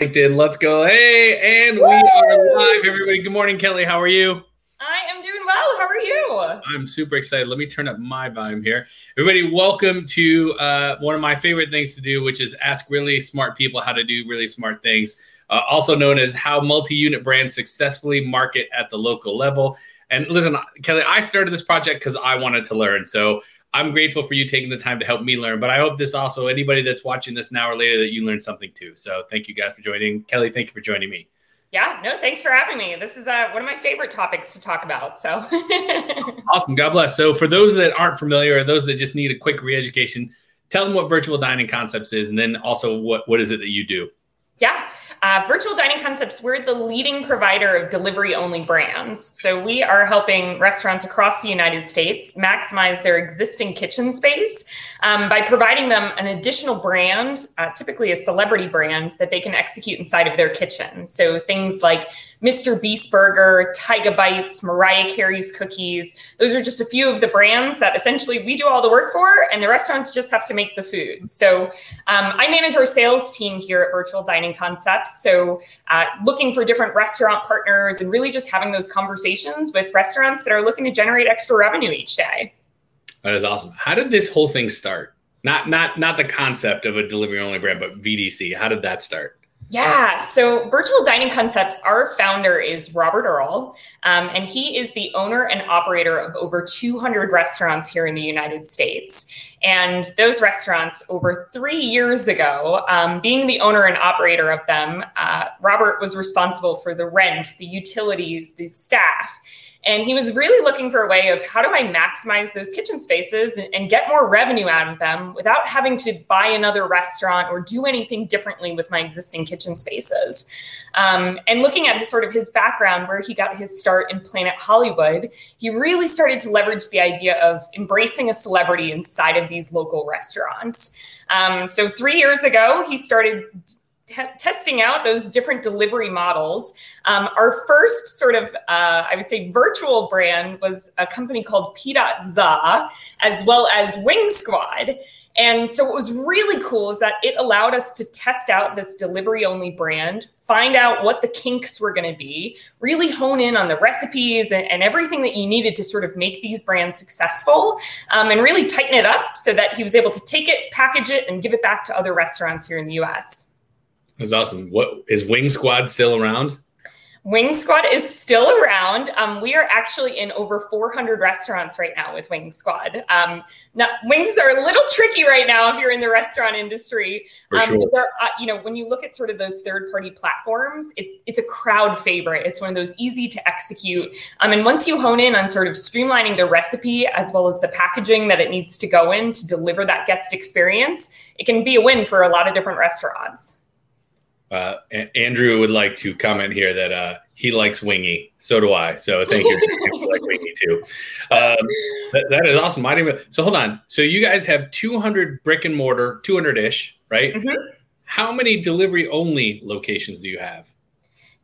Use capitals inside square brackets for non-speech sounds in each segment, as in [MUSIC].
LinkedIn. Let's go. Hey, and we are live, everybody. Good morning, Kelly. How are you? I am doing well. How are you? I'm super excited. Let me turn up my volume here. Everybody, welcome to uh, one of my favorite things to do, which is ask really smart people how to do really smart things, uh, also known as how multi unit brands successfully market at the local level. And listen, Kelly, I started this project because I wanted to learn. So I'm grateful for you taking the time to help me learn. But I hope this also, anybody that's watching this now or later, that you learned something too. So thank you guys for joining. Kelly, thank you for joining me. Yeah, no, thanks for having me. This is uh, one of my favorite topics to talk about. So [LAUGHS] awesome. God bless. So for those that aren't familiar or those that just need a quick re-education, tell them what virtual dining concepts is, and then also what what is it that you do? Yeah. Uh, Virtual Dining Concepts, we're the leading provider of delivery only brands. So we are helping restaurants across the United States maximize their existing kitchen space um, by providing them an additional brand, uh, typically a celebrity brand, that they can execute inside of their kitchen. So things like Mr. Beast Burger, Tyga Bites, Mariah Carey's cookies. Those are just a few of the brands that essentially we do all the work for, and the restaurants just have to make the food. So um, I manage our sales team here at Virtual Dining Concepts. So uh, looking for different restaurant partners and really just having those conversations with restaurants that are looking to generate extra revenue each day. That is awesome. How did this whole thing start? Not not not the concept of a delivery only brand, but VDC. How did that start? Yeah, so Virtual Dining Concepts, our founder is Robert Earl, um, and he is the owner and operator of over 200 restaurants here in the United States. And those restaurants, over three years ago, um, being the owner and operator of them, uh, Robert was responsible for the rent, the utilities, the staff. And he was really looking for a way of how do I maximize those kitchen spaces and, and, get more revenue out of them without having to buy another restaurant or do anything differently with my existing kitchen spaces. Um, and looking at his sort of his background, where he got his start in Planet Hollywood, he really started to leverage the idea of embracing a celebrity inside of these local restaurants. Um, so three years ago, he started testing out those different delivery models. Um, our first sort of, uh, I would say, virtual brand was a company called P.Za, as well as Wing Squad. And so what was really cool is that it allowed us to test out this delivery only brand, find out what the kinks were going to be, really hone in on the recipes and, and, everything that you needed to sort of make these brands successful um, and really tighten it up so that he was able to take it, package it, and give it back to other restaurants here in the US. That's awesome. What is Wing Squad still around? Wing Squad is still around. Um, we are actually in over 400 restaurants right now with Wing Squad. Um, now, wings are a little tricky right now if you're in the restaurant industry. Um, sure. uh, you know, when you look at sort of those third-party platforms, it, it's a crowd favorite. It's one of those easy to execute. Um, and once you hone in on sort of streamlining the recipe as well as the packaging that it needs to go in to deliver that guest experience, it can be a win for a lot of different restaurants. Uh, Andrew would like to comment here that uh, he likes Wingy. So do I. So thank you. [LAUGHS] like Wingy too. Um, that, that is awesome. I didn't so hold on. So you guys have 200 brick and mortar, 200 ish, right? Mm-hmm. How many delivery only locations do you have?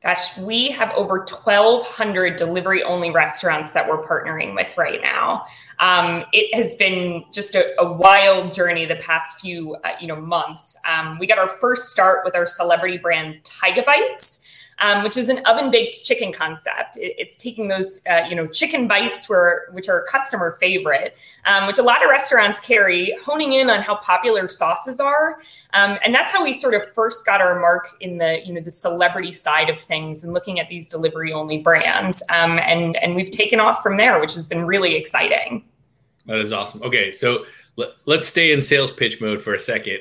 Gosh, we have over 1,200 delivery only restaurants that we're partnering with right now. Um, it has been just a, a, wild journey the past few uh, you know months. Um, we got our first start with our celebrity brand Tyga Bites um, which is an oven baked chicken concept. It, it's taking those, uh, you know, chicken bites, which are a customer favorite, um, which a lot of restaurants carry, honing in on how popular sauces are, um, and that's how we sort of first got our mark in the, you know, the celebrity side of things and looking at these delivery only brands, um, and and we've taken off from there, which has been really exciting. That is awesome. Okay, so let, let's stay in sales pitch mode for a second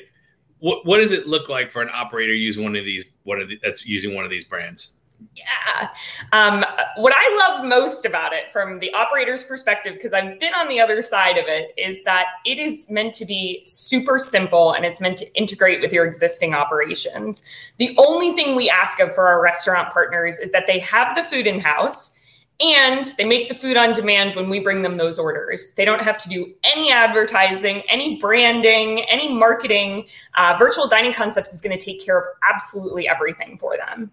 what what does it look like for an operator using one of these one of the, that's using one of these brands? Yeah. Um, what I love most about it from the operator's perspective, because I've been on the other side of it, is that it is meant to be super simple and it's meant to integrate with your existing operations. The only thing we ask of for our restaurant partners is that they have the food in house and they make the food on demand when we bring them those orders. They don't have to do any advertising, any branding, any marketing. Uh, virtual dining concepts is going to take care of absolutely everything for them.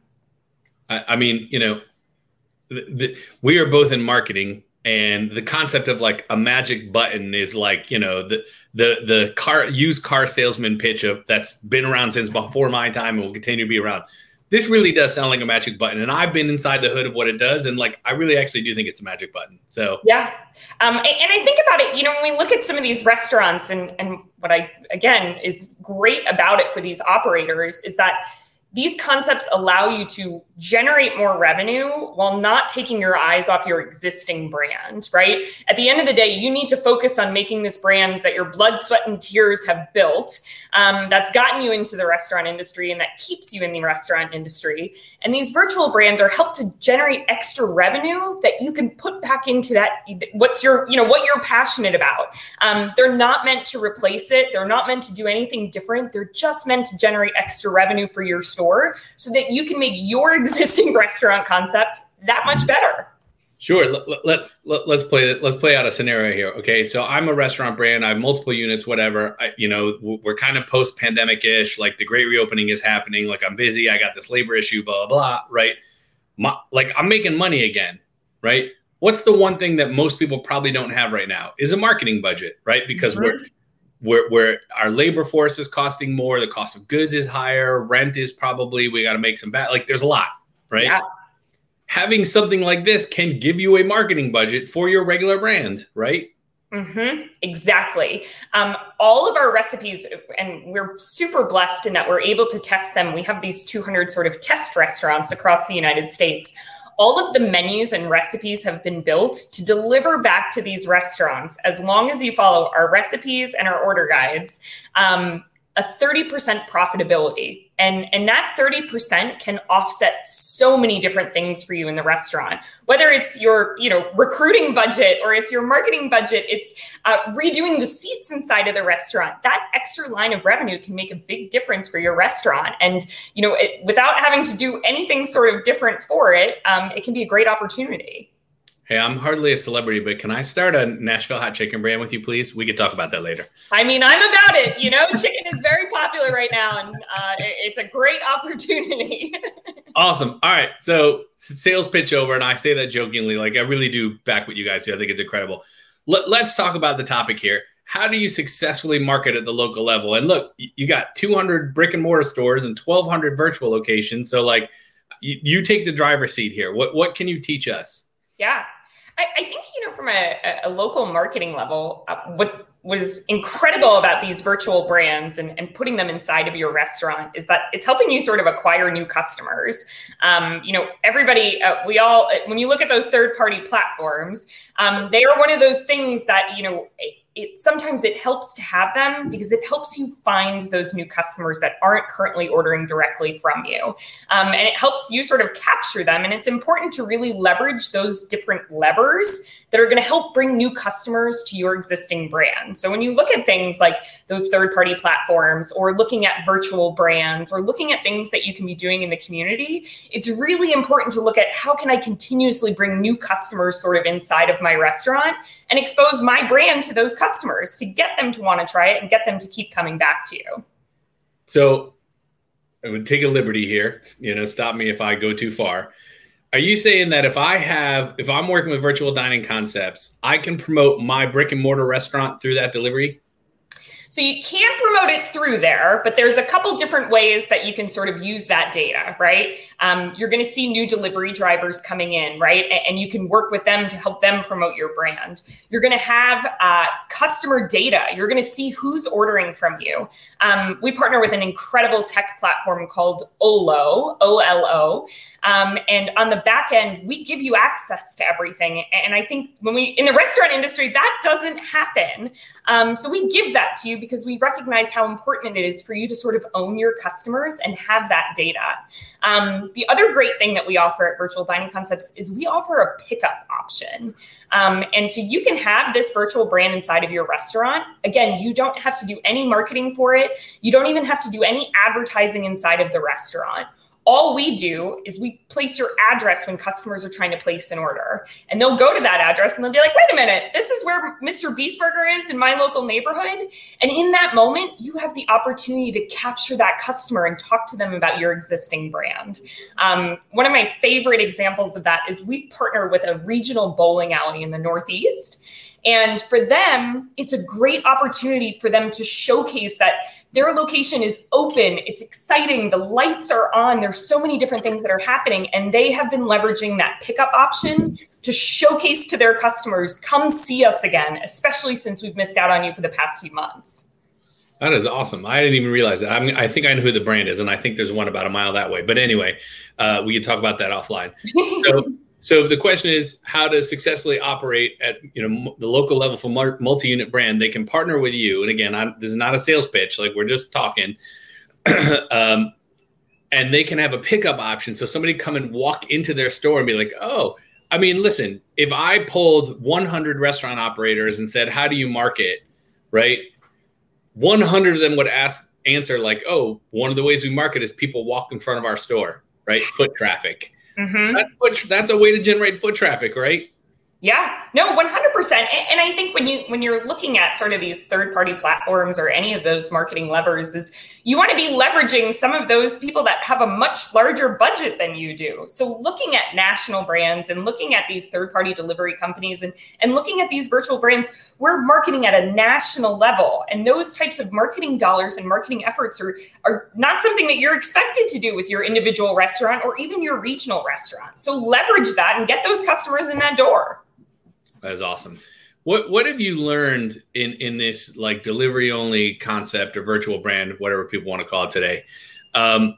I, I mean, you know, we are both in marketing, and the concept of like a magic button is like you know the the the car used car salesman pitch of that's been around since before my time and will continue to be around this really does sound like a magic button. And I've been inside the hood of what it does. And like, I really actually do think it's a magic button. So, yeah. Um, and, I think about it, you know, when we look at some of these restaurants and, and what I, again, is great about it for these operators is that these concepts allow you to generate more revenue while not taking your eyes off your existing brand, right? At the end of the day, you need to focus on making this brand that your blood, sweat, and tears have built um, that's gotten you into the restaurant industry and that keeps you in the restaurant industry. And these virtual brands are helped to generate extra revenue that you can put back into that. What's your, you know, what you're passionate about. Um, they're not meant to replace it. They're not meant to do anything different. They're just meant to generate extra revenue for your store so that you can make your [LAUGHS] existing restaurant concept that much better. Sure. Let, let, let, us play let's play out a scenario here. Okay. So I'm a restaurant brand. I have multiple units, whatever. I, you know, we're kind of post pandemic ish. Like the great reopening is happening. Like I'm busy. I got this labor issue, blah, blah, blah. Right. My, like I'm making money again. Right. What's the one thing that most people probably don't have right now is a marketing budget. Right. Because mm-hmm. we're, where, where our labor force is costing more, the cost of goods is higher, rent is probably, we got to make some bad, like there's a lot, right? Yeah having something like this can give you a marketing budget for your regular brand, right? Mm-hmm. Exactly. Um, all of our recipes, and we're super blessed in that we're able to test them. We have these 200 sort of test restaurants across the United States. All of the menus and recipes have been built to deliver back to these restaurants as long as you follow our recipes and our order guides. Um, a 30% profitability and and that 30% can offset so many different things for you in the restaurant. Whether it's your you know recruiting budget or it's your marketing budget it's uh, redoing the seats inside of the restaurant. That extra line of revenue can make a big difference for your restaurant. And you know it, without having to do anything sort of different for it um, it can be a great opportunity Hey, I'm hardly a celebrity, but can I start a Nashville hot chicken brand with you, please? We could talk about that later. I mean, I'm about it. You know, chicken is very popular right now, and uh, it's a great opportunity. [LAUGHS] awesome. All right. So, sales pitch over, and I say that jokingly. Like, I really do back what you guys do. I think it's incredible. Let, let's talk about the topic here. How do you successfully market at the local level? And look, you got 200 brick and mortar stores and 1,200 virtual locations. So, like, you, you take the driver's seat here. What what can you teach us? Yeah. I, I think, you know, from a, a local marketing level, uh, what was incredible about these virtual brands and, and putting them inside of your restaurant is that it's helping you sort of acquire new customers. Um, you know, everybody, uh, we all, when you look at those third party platforms, um, they are one of those things that, you know, it sometimes it helps to have them because it helps you find those new customers that aren't currently ordering directly from you. Um, and it helps you sort of capture them. And it's important to really leverage those different levers that are going to help bring new customers to your existing brand. So when you look at things like those third party platforms or looking at virtual brands or looking at things that you can be doing in the community it's really important to look at how can i continuously bring new customers sort of inside of my restaurant and expose my brand to those customers to get them to want to try it and get them to keep coming back to you. So I would take a liberty here, you know, stop me if I go too far. Are you saying that if I have, if I'm working with virtual dining concepts, I can promote my brick and mortar restaurant through that delivery? So you can promote it through there, but there's a couple different ways that you can sort of use that data, right? Um, you're going to see new delivery drivers coming in, right? And you can work with them to help them promote your brand. You're going to have uh, customer data. You're going to see who's ordering from you. Um, we partner with an incredible tech platform called Olo, O L O. Um, and on the back end, we give you access to everything. And I think when we, in the restaurant industry, that doesn't happen. Um, so we give that to you because we recognize how important it is for you to sort of own your customers and have that data. Um, the other great thing that we offer at Virtual Dining Concepts is we offer a pickup option. Um, and so you can have this virtual brand inside of your restaurant. Again, you don't have to do any marketing for it, you don't even have to do any advertising inside of the restaurant all we do is we place your address when customers are trying to place an order. And they'll go to that address and they'll be like, wait a minute, this is where Mr. Beast Burger is in my local neighborhood. And in that moment, you have the opportunity to capture that customer and talk to them about your existing brand. Um, one of my favorite examples of that is we partner with a regional bowling alley in the Northeast. And for them, it's a great opportunity for them to showcase that their location is open, it's exciting, the lights are on, there's so many different things that are happening. And they have been leveraging that pickup option to showcase to their customers, come see us again, especially since we've missed out on you for the past few months. That is awesome. I didn't even realize that. I'm, i think I know who the brand is, and I think there's one about a mile that way. But anyway, uh, we can talk about that offline. [LAUGHS] So, so the question is how to successfully operate at you know the local level for multi-unit brand. They can partner with you, and again, I'm, this is not a sales pitch. Like we're just talking. [CLEARS THROAT] um, and they can have a pickup option. So somebody come and walk into their store and be like, "Oh, I mean, listen, if I pulled 100 restaurant operators and said, "How do you market?" right? 100 of them would ask answer like, "Oh, one of the ways we market is people walk in front of our store, right? Foot traffic." Mm-hmm. That's, that's a way to generate foot traffic, right? Yeah, no, 100%. And I think when you when you're looking at sort of these third-party platforms or any of those marketing levers is you want to be leveraging some of those people that have a much larger budget than you do. So looking at national brands and looking at these third-party delivery companies and and looking at these virtual brands, we're marketing at a national level. And those types of marketing dollars and marketing efforts are are not something that you're expected to do with your individual restaurant or even your regional restaurant. So leverage that and get those customers in that door. That is awesome. What what have you learned in in this like delivery only concept or virtual brand, whatever people want to call it today? Um,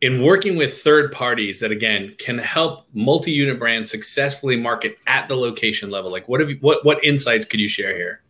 in working with third parties that again can help multi-unit brands successfully market at the location level like what have you what what insights could you share here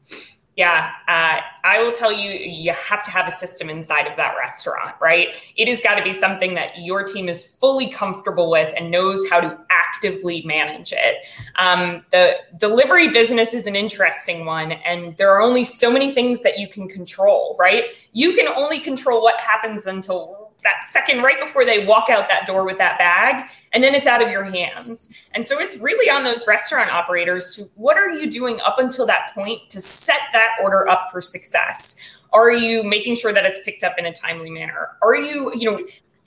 yeah, uh, I will tell you, you have to have a system inside of that restaurant, right? It has got to be something that your team is fully comfortable with and knows how to actively manage it. Um, the delivery business is an interesting one, and there are only so many things that you can control, right? You can only control what happens until that second right before they walk out that door with that bag and then it's out of your hands. And so it's really on those restaurant operators to what are you doing up until that point to set that order up for success? Are you making sure that it's picked up in a timely manner? Are you you know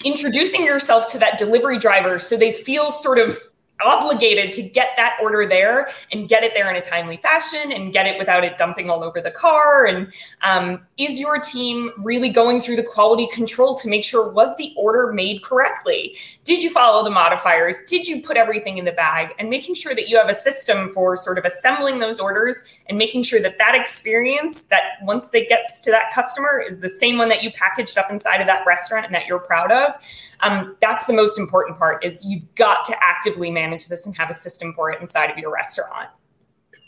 introducing yourself to that delivery driver so they feel sort of obligated to get that order there and get it there in a timely fashion and get it without it dumping all over the car. And um, is your team really going through the quality control to make sure was the order made correctly? Did you follow the modifiers? Did you put everything in the bag? And making sure that you have a system for sort of assembling those orders and making sure that that experience that once they gets to that customer is the same one that you packaged up inside of that restaurant and that you're proud of um, that's the most important part is you've got to actively manage this and have a system for it inside of your restaurant.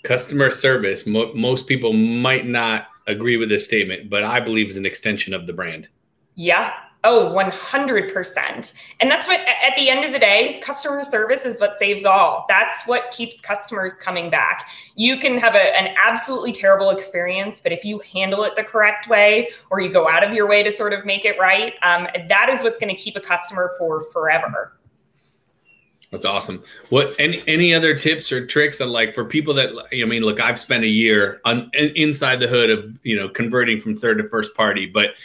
Customer service mo- most people might not agree with this statement but i believe is an extension of the brand. Yeah Oh, 100%. And that's what, at the end of the day, customer service is what saves all. That's what keeps customers coming back. You can have a, an absolutely terrible experience, but if you handle it the correct way or you go out of your way to sort of make it right, um, that is what's going to keep a customer for forever. That's awesome. What any any other tips or tricks on like for people that I mean, look, I've spent a year on inside the hood of you know converting from third to first party, but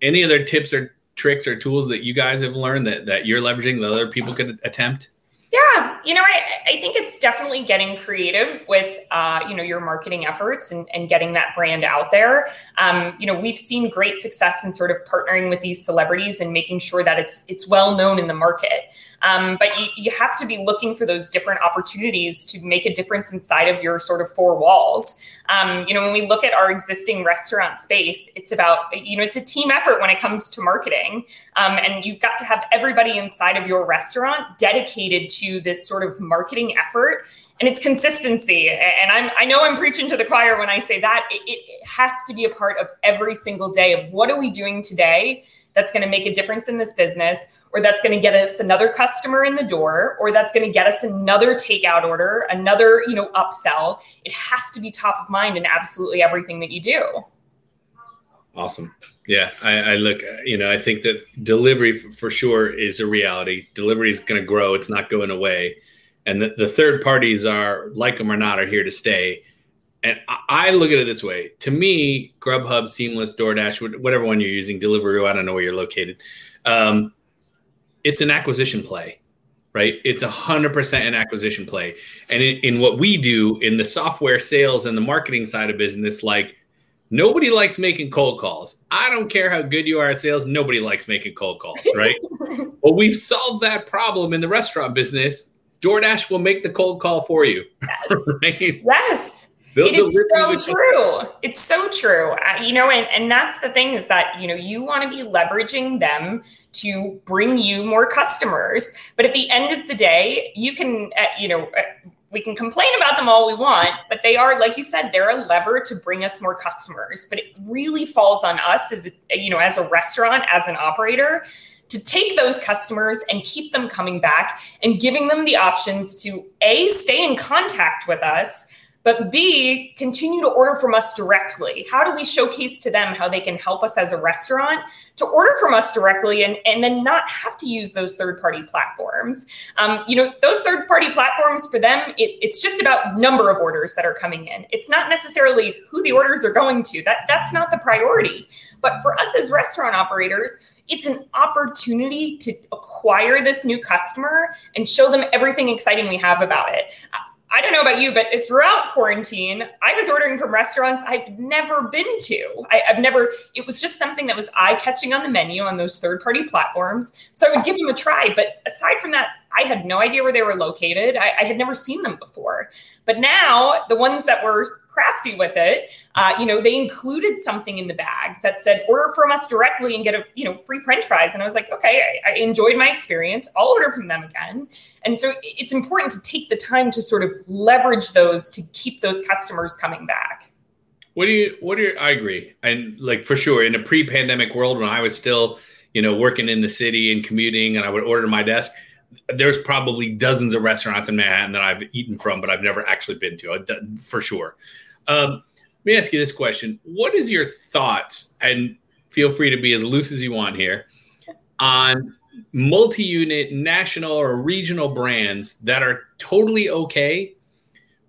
any other tips or tricks or tools that you guys have learned that that you're leveraging that other people could attempt? Yeah, you know, I, I think it's definitely getting creative with, uh, you know, your marketing efforts and, and getting that brand out there. Um, you know, we've seen great success in sort of partnering with these celebrities and making sure that it's it's well known in the market. Um, but you, you have to be looking for those different opportunities to make a difference inside of your sort of four walls. Um, you know, when we look at our existing restaurant space, it's about, you know, it's a team effort when it comes to marketing. Um, and you've got to have everybody inside of your restaurant dedicated to this sort of marketing effort and it's consistency and i'm i know i'm preaching to the choir when i say that it, it, has to be a part of every single day of what are we doing today that's going to make a difference in this business or that's going to get us another customer in the door or that's going to get us another takeout order another you know upsell. It has to be top of mind in absolutely everything that you do. Awesome. Yeah i, I look you know i think that delivery for, for sure is a reality. Delivery is going to grow it's not going away. And the, the third parties are like them or not are here to stay. And I look at it this way: to me, Grubhub, Seamless, DoorDash, whatever one you're using, Deliveroo, I don't know where you're located. Um, it's an acquisition play, right? It's a hundred percent an acquisition play. And in, in what we do in the software sales and the marketing side of business, like Nobody likes making cold calls. I don't care how good you are at sales. Nobody likes making cold calls, right? [LAUGHS] well, we've solved that problem in the restaurant business. DoorDash will make the cold call for you. Yes. [LAUGHS] right? Yes. They'll it is so true. It's so true. Uh, you know, and, and that's the thing is that, you know, you want to be leveraging them to bring you more customers. But at the end of the day, you can, uh, you know, uh, we can complain about them all we want, but they are, like you said, they're a lever to bring us more customers. But it really falls on us as, you know, as a restaurant, as an operator, to take those customers and keep them coming back and giving them the options to A, stay in contact with us but B, continue to order from us directly. How do we showcase to them how they can help us as a restaurant to order from us directly and, and then not have to use those third party platforms? Um, you know, those third party platforms for them, it, it's just about number of orders that are coming in. It's not necessarily who the orders are going to. That that's not the priority. But for us as restaurant operators, it's an opportunity to acquire this new customer and show them everything exciting we have about it. I don't know about you, but throughout quarantine, I was ordering from restaurants I've never been to. I, have never, it was just something that was eye catching on the menu on those third party platforms. So I would give them a try. But aside from that, I had no idea where they were located. I, I had never seen them before. But now the ones that were crafty with it. Uh, you know, they included something in the bag that said order from us directly and get a you know free French fries. And I was like, okay, I, I enjoyed my experience. I'll order from them again. And so it's important to take the time to sort of leverage those to keep those customers coming back. What do you? What do you? I agree, and like for sure, in a pre-pandemic world when I was still, you know, working in the city and commuting, and I would order my desk there's probably dozens of restaurants in Manhattan that I've eaten from, but I've never actually been to, uh, for sure. Um, let me ask you this question: What is your thoughts? And feel free to be as loose as you want here on multi-unit, national or regional brands that are totally okay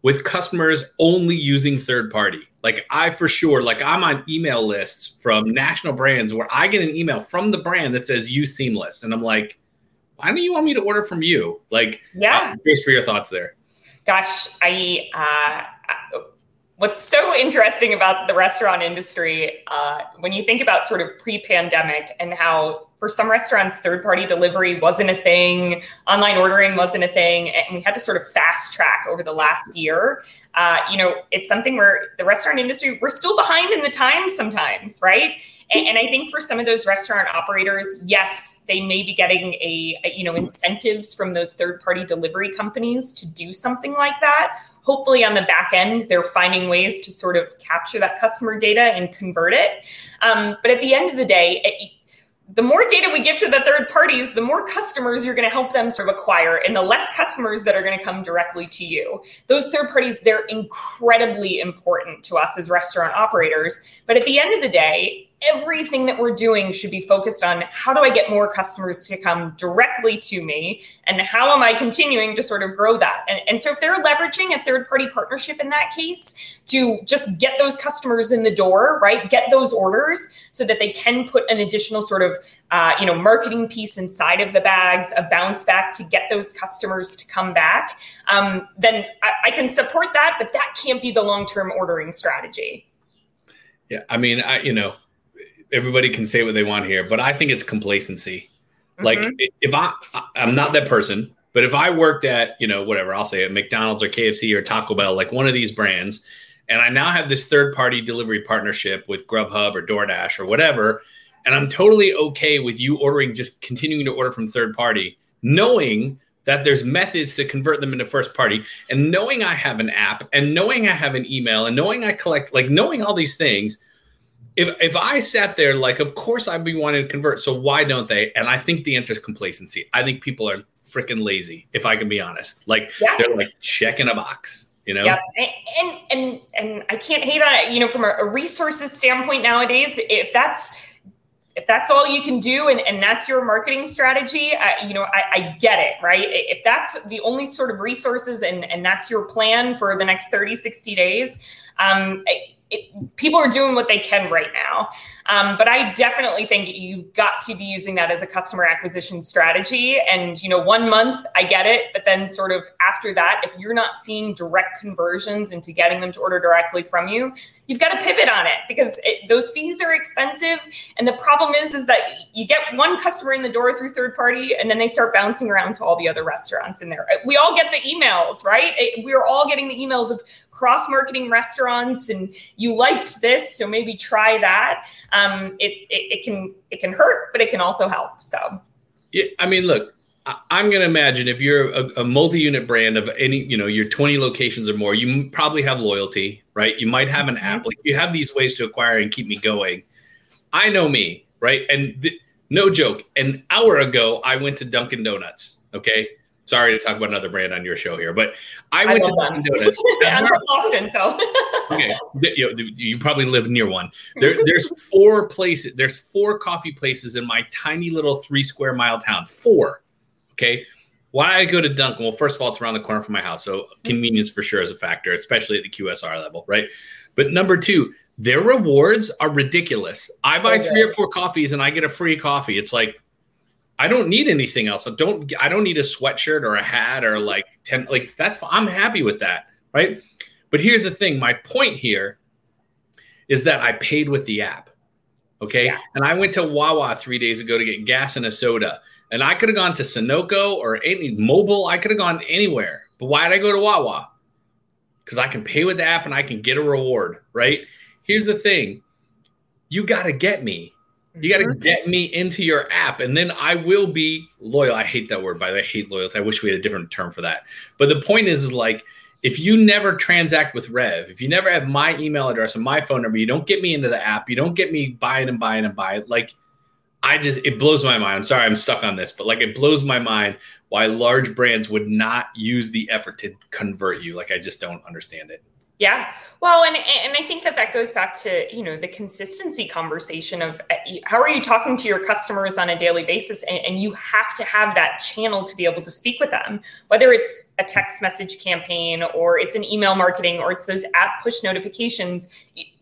with customers only using third party. Like I for sure, like I'm on email lists from national brands where I get an email from the brand that says use seamless, and I'm like, why do you want me to order from you? Like, yeah, I'm curious for your thoughts there. Gosh, I uh, what's so interesting about the restaurant industry uh, when you think about sort of pre-pandemic and how for some restaurants third-party delivery wasn't a thing online ordering wasn't a thing and we had to sort of fast track over the last year uh, you know it's something where the restaurant industry we're still behind in the times sometimes right and, i think for some of those restaurant operators yes they may be getting a, a you know incentives from those third-party delivery companies to do something like that hopefully on the back end they're finding ways to sort of capture that customer data and convert it um, but at the end of the day it, the more data we give to the third parties, the more customers you're going to help them sort of acquire, and the less customers that are going to come directly to you. Those third parties, they're incredibly important to us as restaurant operators. But at the end of the day, everything that we're doing should be focused on how do I get more customers to come directly to me and how am I continuing to sort of grow that? And, and, so if they're leveraging a third party partnership in that case to just get those customers in the door, right? Get those orders so that they can put an additional sort of, uh, you know, marketing piece inside of the bags, a bounce back to get those customers to come back, um, then I, I can support that, but that can't be the long term ordering strategy. Yeah, I mean, I you know, everybody can say what they want here, but I think it's complacency. Mm-hmm. Like if I I'm not that person, but if I worked at, you know, whatever, I'll say at McDonald's or KFC or Taco Bell, like one of these brands, and I now have this third party delivery partnership with Grubhub or DoorDash or whatever, and I'm totally okay with you ordering just continuing to order from third party, knowing that there's methods to convert them into first party and knowing I have an app and knowing I have an email and knowing I collect like knowing all these things if if I sat there like, of course I'd be wanting to convert. So why don't they? And I think the answer is complacency. I think people are freaking lazy, if I can be honest. Like yeah. they're like checking a box. You know? Yeah, and and and I can't hate on it. You know, from a, a resources standpoint nowadays, if that's if that's all you can do and, and that's your marketing strategy I, you know I, I, get it right if that's the only sort of resources and, and that's your plan for the next 30 60 days um, it, people are doing what they can right now. Um, but I definitely think you've got to be using that as a customer acquisition strategy. And, you know, one month I get it, but then sort of after that, if you're not seeing direct conversions into getting them to order directly from you, you've got to pivot on it because it, those fees are expensive. And the problem is, is that you get one customer in the door through third party, and then they start bouncing around to all the other restaurants in there. We all get the emails, right? We're all getting the emails of cross marketing restaurants, and you liked this, so maybe try that. Um, it, it it can it can hurt, but it can also help. So, yeah, I mean, look, I'm going to imagine if you're a, a, multi-unit brand of any, you know, your 20 locations or more, you probably have loyalty, right? You might have an mm-hmm. app. Like you have these ways to acquire and keep me going. I know me, right? And th- no joke, an hour ago I went to Dunkin' Donuts. Okay, sorry to talk about another brand on your show here, but I, I went to Dunkin' Donuts. [LAUGHS] I'm from Boston, so [LAUGHS] okay, you, know, you, probably live near one. There, there's four places. There's four coffee places in my tiny little three square mile town. Four Okay. Why I go to Dunkin'? Well, first of all, it's around the corner from my house. So convenience for sure is a factor, especially at the QSR level, right? But number two, their rewards are ridiculous. I so buy three good. or four coffees and I get a free coffee. It's like I don't need anything else. I don't I don't need a sweatshirt or a hat or like 10 like that's I'm happy with that, right? But here's the thing, my point here is that I paid with the app. Okay? Yeah. And I went to Wawa 3 days ago to get gas and a soda and I could have gone to Sunoco or any Mobil. I could have gone anywhere. But why did I go to Wawa? Because I can pay with the app and I can get a reward, right? Here's the thing you got to get me. You got to mm-hmm. get me into your app, and then I will be loyal. I hate that word, by the way. I hate loyalty. I wish we had a different term for that. But the point is, is like, if you never transact with Rev, if you never have my email address and my phone number, you don't get me into the app, you don't get me buying and buying and buying, like I just it blows my mind. I'm sorry, I'm stuck on this, but like it blows my mind why large brands would not use the effort to convert you. Like I just don't understand it. Yeah. Well, and and I think that that goes back to, you know, the consistency conversation of uh, how are you talking to your customers on a daily basis and, and, you have to have that channel to be able to speak with them, whether it's a text message campaign or it's an email marketing or it's those app push notifications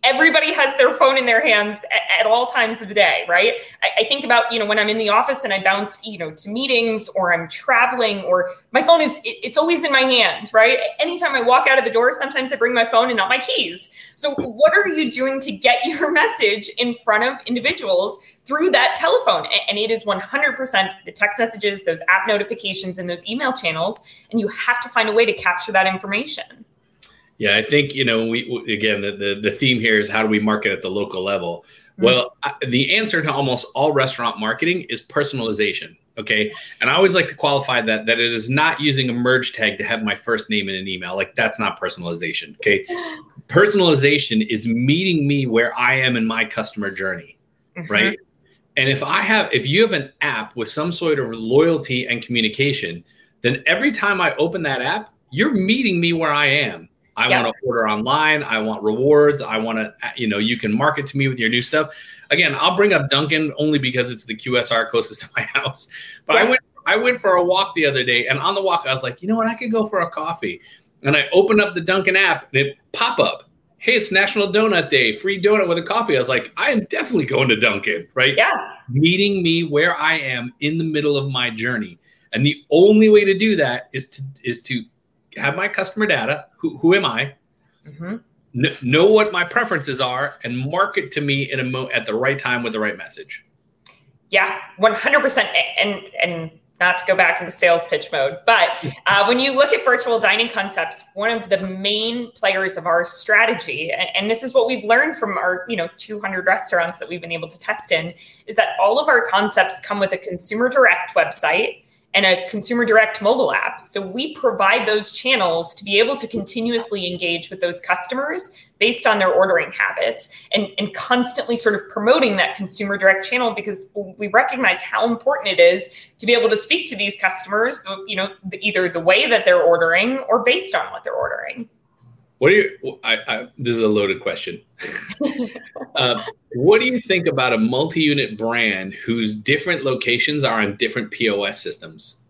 everybody has their phone in their hands at, at all times of the day, right? I, I, think about, you know, when I'm in the office and I bounce, you know, to meetings or I'm traveling or my phone is, it, it's always in my hand, right? Anytime I walk out of the door, sometimes I bring my phone and not my keys. So what are you doing to get [LAUGHS] your message in front of individuals through that telephone? And it is 100% the text messages, those app notifications, and those email channels. And you have to find a way to capture that information. Yeah, I think you know we again the, the, the theme here is how do we market at the local level. Mm-hmm. Well, I, the answer to almost all restaurant marketing is personalization. Okay, and I always like to qualify that that it is not using a merge tag to have my first name in an email. Like that's not personalization. Okay, [LAUGHS] personalization is meeting me where I am in my customer journey, mm-hmm. right? And if I have, if you have an app with some sort of loyalty and communication, then every time I open that app, you're meeting me where I am. I yep. want to order online. I want rewards. I want to, uh, you know, you can market to me with your new stuff. Again, I'll bring up Dunkin' only because it's the QSR closest to my [LAUGHS] house. But I went, I went for a walk the other day, and on the walk, I was like, you know what? I could go for a coffee. And I opened up the Dunkin' app, and it pop up. Hey, it's National Donut Day, free donut with a coffee. I was like, I am definitely going to Dunkin', right? Yeah. Meeting me where I am in the middle of my journey. And the only way to do that is to is to have my customer data. Who, who am I? Mm-hmm. N- know what my preferences are and market to me in a mo- at the right time with the right message. Yeah, one hundred percent. And and not to go back into sales pitch mode, but [LAUGHS] uh, when you look at virtual dining concepts, one of the main players of our strategy, and, and this is what we've learned from our you know 200 restaurants that we've been able to test in, is that all of our concepts come with a consumer direct website and a consumer direct mobile app. So we provide those channels to be able to continuously engage with those customers based on their ordering habits and, and constantly sort of promoting that consumer direct channel because we recognize how important it is to be able to speak to these customers, you know, either the way that they're ordering or based on what they're ordering. What are you? I, I, this is a loaded question. [LAUGHS] uh, what do you think about a multi-unit brand whose different locations are on different POS systems?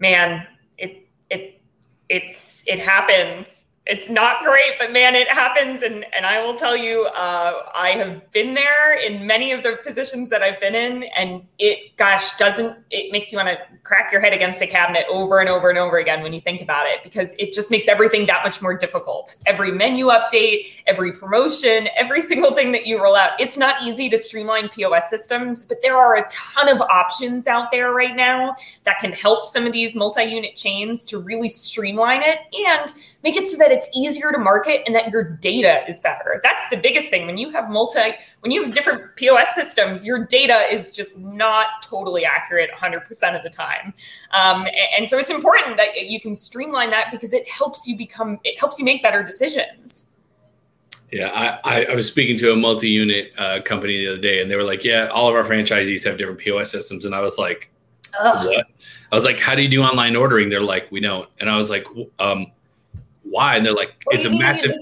Man, it it it's it happens. It's not great, but man, it happens. And and I will tell you, uh, I have been there in many of the positions that I've been in, and it, gosh, doesn't it makes you want to crack your head against a cabinet over and over and over again when you think about it, because it just makes everything that much more difficult. Every menu update, every promotion, every [LAUGHS] single thing that you roll out, it's not easy to streamline POS systems, but there are a ton of options out there right now that can help some of these multi-unit chains to really streamline it and make it so that it's easier to market and that your data is better. That's the biggest thing. When you have multi, when you have different POS systems, your data is just not totally accurate 100% of the time. Um, and, so it's important that you can streamline that because it helps you become, it helps you make better decisions. Yeah, I, I, was speaking to a multi-unit uh, company the other day, and they were like, "Yeah, all of our franchisees have different POS systems," and I was like, Ugh. "What?" I was like, "How do you do online ordering?" They're like, "We don't," and I was like, um, why? And they're like, it's a massive.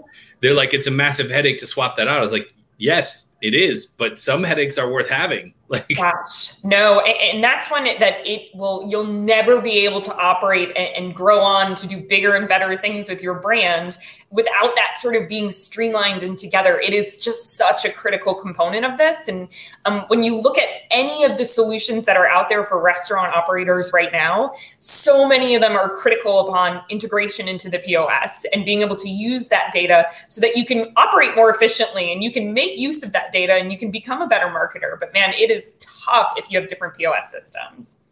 They're like, it's a massive headache to swap that out. I was like, yes, it is, but some headaches are worth having. Like, gosh, no, and that's it, that it will. You'll never be able to operate and, and grow on to do bigger and better things with your brand without that sort of being streamlined and together. It is just such a critical component of this. And um, when you look at any of the solutions that are out there for restaurant operators right now, so many of them are critical upon integration into the POS and being able to use that data so that you can operate more efficiently and you can make use of that data and you can become a better marketer. But man, it is tough if you have different POS systems.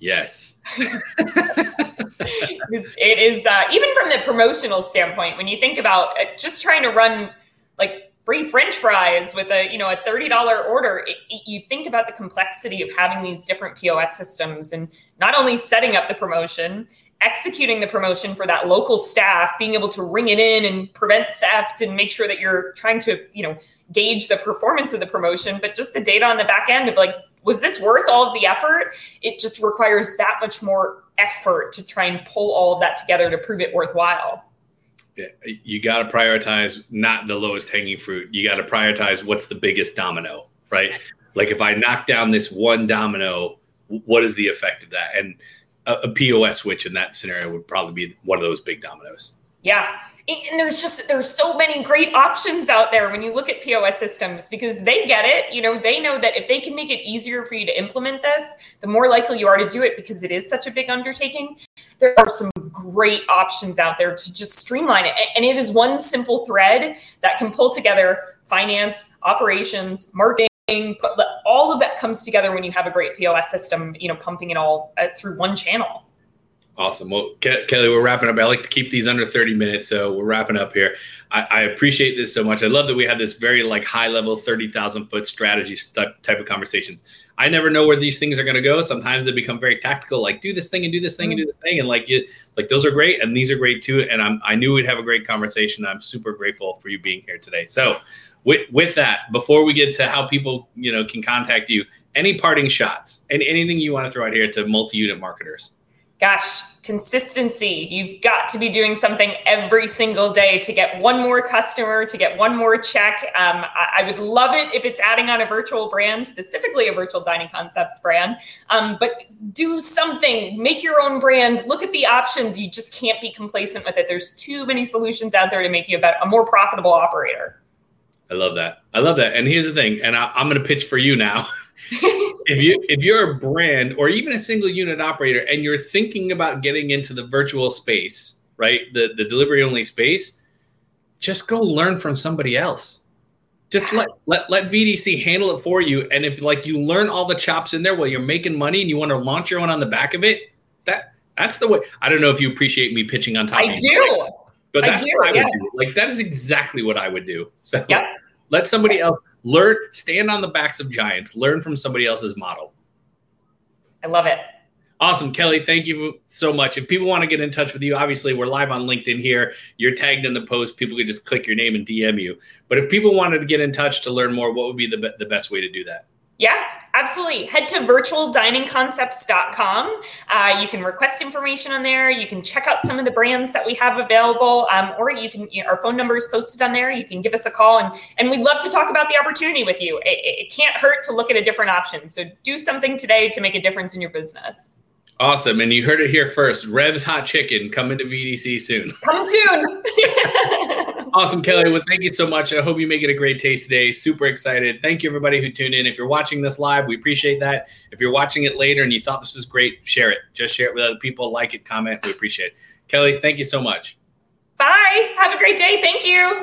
Yes. [LAUGHS] it is uh, even from the promotional standpoint when you think about uh, just trying to run like free french fries with a you know a $30 order it, it, you think about the complexity of having these different pos systems and not only setting up the promotion executing the promotion for that local staff being able to ring it in and prevent theft and make sure that you're trying to you know gauge the performance of the promotion but just the data on the back end of like was this worth all of the effort it just requires that much more effort to try and pull all of that together to prove it worthwhile. Yeah, you got to prioritize not the lowest hanging fruit. You got to prioritize what's the biggest domino, right? Like if I knock down this one domino, what is the effect of that? And a, a POS switch in that scenario would probably be one of those big dominoes. Yeah and there's just there's so many great options out there when you look at POS systems because they get it. You know, they know that if they can make it easier for you to implement this, the more likely you are to do it because it is such a big undertaking. There are some great options out there to just streamline it. And it is one simple thread that can pull together finance, operations, marketing, all of that comes together when you have a great POS system, you know, pumping it all uh, through one channel. Awesome. Well, Ke- Kelly, we're wrapping up. I like to keep these under 30 minutes, so we're wrapping up here. I, I appreciate this so much. I love that we had this very like high level, 30,000 foot strategy st- type of conversations. I never know where these things are going to go. Sometimes they become very tactical, like do this thing and do this thing and do this thing, and like you, like those are great, and these are great too. And I'm I knew we'd have a great conversation. I'm super grateful for you being here today. So, with with that, before we get to how people you know can contact you, any parting shots and anything you want to throw out here to multi unit marketers gosh, consistency. You've got to be doing something every single day to get one more customer, to get one more check. Um, I, I, would love it if it's adding on a virtual brand, specifically a virtual dining concepts brand. Um, but do something, make your own brand, look at the options. You just can't be complacent with it. There's too many solutions out there to make you a, a more profitable operator. I love that. I love that. And here's the thing, and I, I'm going to pitch for you now. [LAUGHS] [LAUGHS] if you if you're a brand or even a single unit operator and you're thinking about getting into the virtual space, right? The the delivery only space, just go learn from somebody else. Just let, [LAUGHS] let let VDC handle it for you. And if like you learn all the chops in there while you're making money and you want to launch your own on the back of it, that that's the way. I don't know if you appreciate me pitching on top. I of do. But that's I do, what I yeah. would do. Like that is exactly what I would do. So yep. let somebody else learn stand on the backs of giants. Learn from somebody else's model. I love it. Awesome kelly. Thank you so much. If people want to get in touch with you obviously we're live on linkedin here. You're tagged in the post. People could just click your name and dm you. But if people wanted to get in touch to learn more what would be the, the best way to do that yeah, absolutely. Head to virtualdiningconcepts.com. Uh, you can request information on there. You can check out some of the brands that we have available, um, or you can. You know, our phone number is posted on there. You can give us a call, and and we'd love to talk about the opportunity with you. It, it can't hurt to look at a different option. So do something today to make a difference in your business. Awesome. And you heard it here first. Rev's Hot Chicken coming to VDC soon. Coming soon. [LAUGHS] awesome, Kelly. Well, thank you so much. I hope you make it a great taste today. Super excited. Thank you, everybody who tuned in. If you're watching this live, we appreciate that. If you're watching it later and you thought this was great, share it. Just share it with other people. Like it, comment. We appreciate it. Kelly, thank you so much. Bye. Have a great day. Thank you.